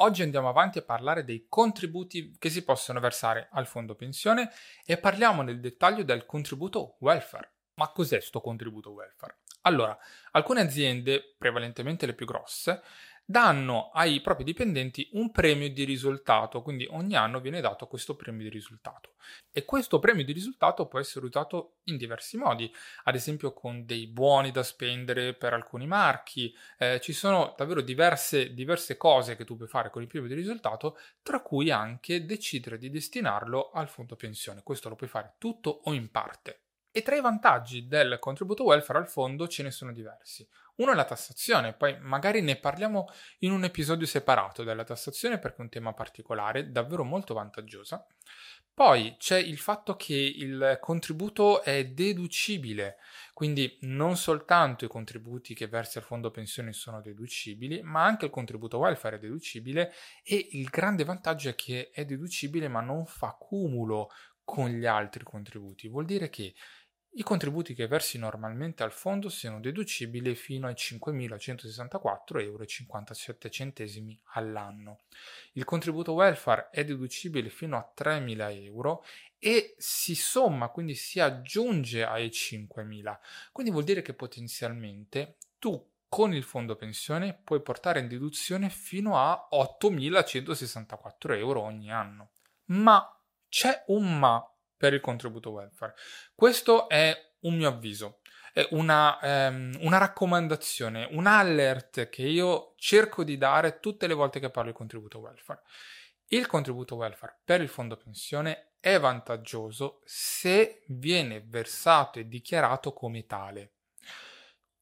Oggi andiamo avanti a parlare dei contributi che si possono versare al fondo pensione e parliamo nel dettaglio del contributo welfare. Ma cos'è questo contributo welfare? Allora, alcune aziende, prevalentemente le più grosse, danno ai propri dipendenti un premio di risultato, quindi ogni anno viene dato questo premio di risultato. E questo premio di risultato può essere usato in diversi modi, ad esempio con dei buoni da spendere per alcuni marchi, eh, ci sono davvero diverse, diverse cose che tu puoi fare con il premio di risultato, tra cui anche decidere di destinarlo al fondo pensione. Questo lo puoi fare tutto o in parte. E tra i vantaggi del contributo welfare al fondo ce ne sono diversi. Uno è la tassazione, poi magari ne parliamo in un episodio separato della tassazione perché è un tema particolare, davvero molto vantaggiosa. Poi c'è il fatto che il contributo è deducibile, quindi non soltanto i contributi che versi al fondo pensione sono deducibili, ma anche il contributo welfare è deducibile e il grande vantaggio è che è deducibile ma non fa cumulo con gli altri contributi. Vuol dire che i contributi che versi normalmente al fondo siano deducibili fino ai 5.164,57 euro all'anno. Il contributo welfare è deducibile fino a 3.000 euro e si somma, quindi si aggiunge ai 5.000. Quindi vuol dire che potenzialmente tu con il fondo pensione puoi portare in deduzione fino a 8.164 euro ogni anno. Ma c'è un ma per il contributo welfare. Questo è un mio avviso, è una, um, una raccomandazione, un alert che io cerco di dare tutte le volte che parlo di contributo welfare. Il contributo welfare per il fondo pensione è vantaggioso se viene versato e dichiarato come tale.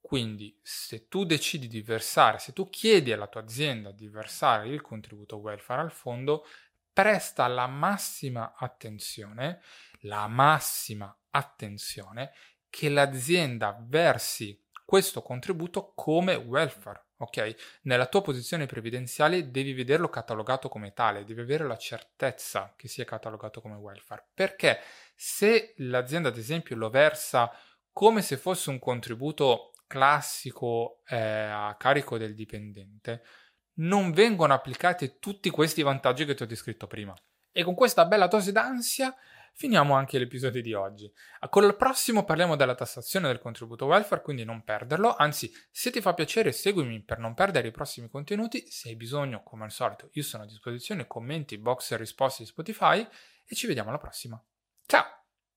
Quindi, se tu decidi di versare, se tu chiedi alla tua azienda di versare il contributo welfare al fondo, presta la massima attenzione, la massima attenzione che l'azienda versi questo contributo come welfare, ok? Nella tua posizione previdenziale devi vederlo catalogato come tale, devi avere la certezza che sia catalogato come welfare, perché se l'azienda ad esempio lo versa come se fosse un contributo classico eh, a carico del dipendente, non vengono applicati tutti questi vantaggi che ti ho descritto prima. E con questa bella dose d'ansia finiamo anche l'episodio di oggi. Con il prossimo parliamo della tassazione del contributo welfare, quindi non perderlo. Anzi, se ti fa piacere, seguimi per non perdere i prossimi contenuti. Se hai bisogno, come al solito, io sono a disposizione, commenti, box e risposte di Spotify e ci vediamo alla prossima. Ciao!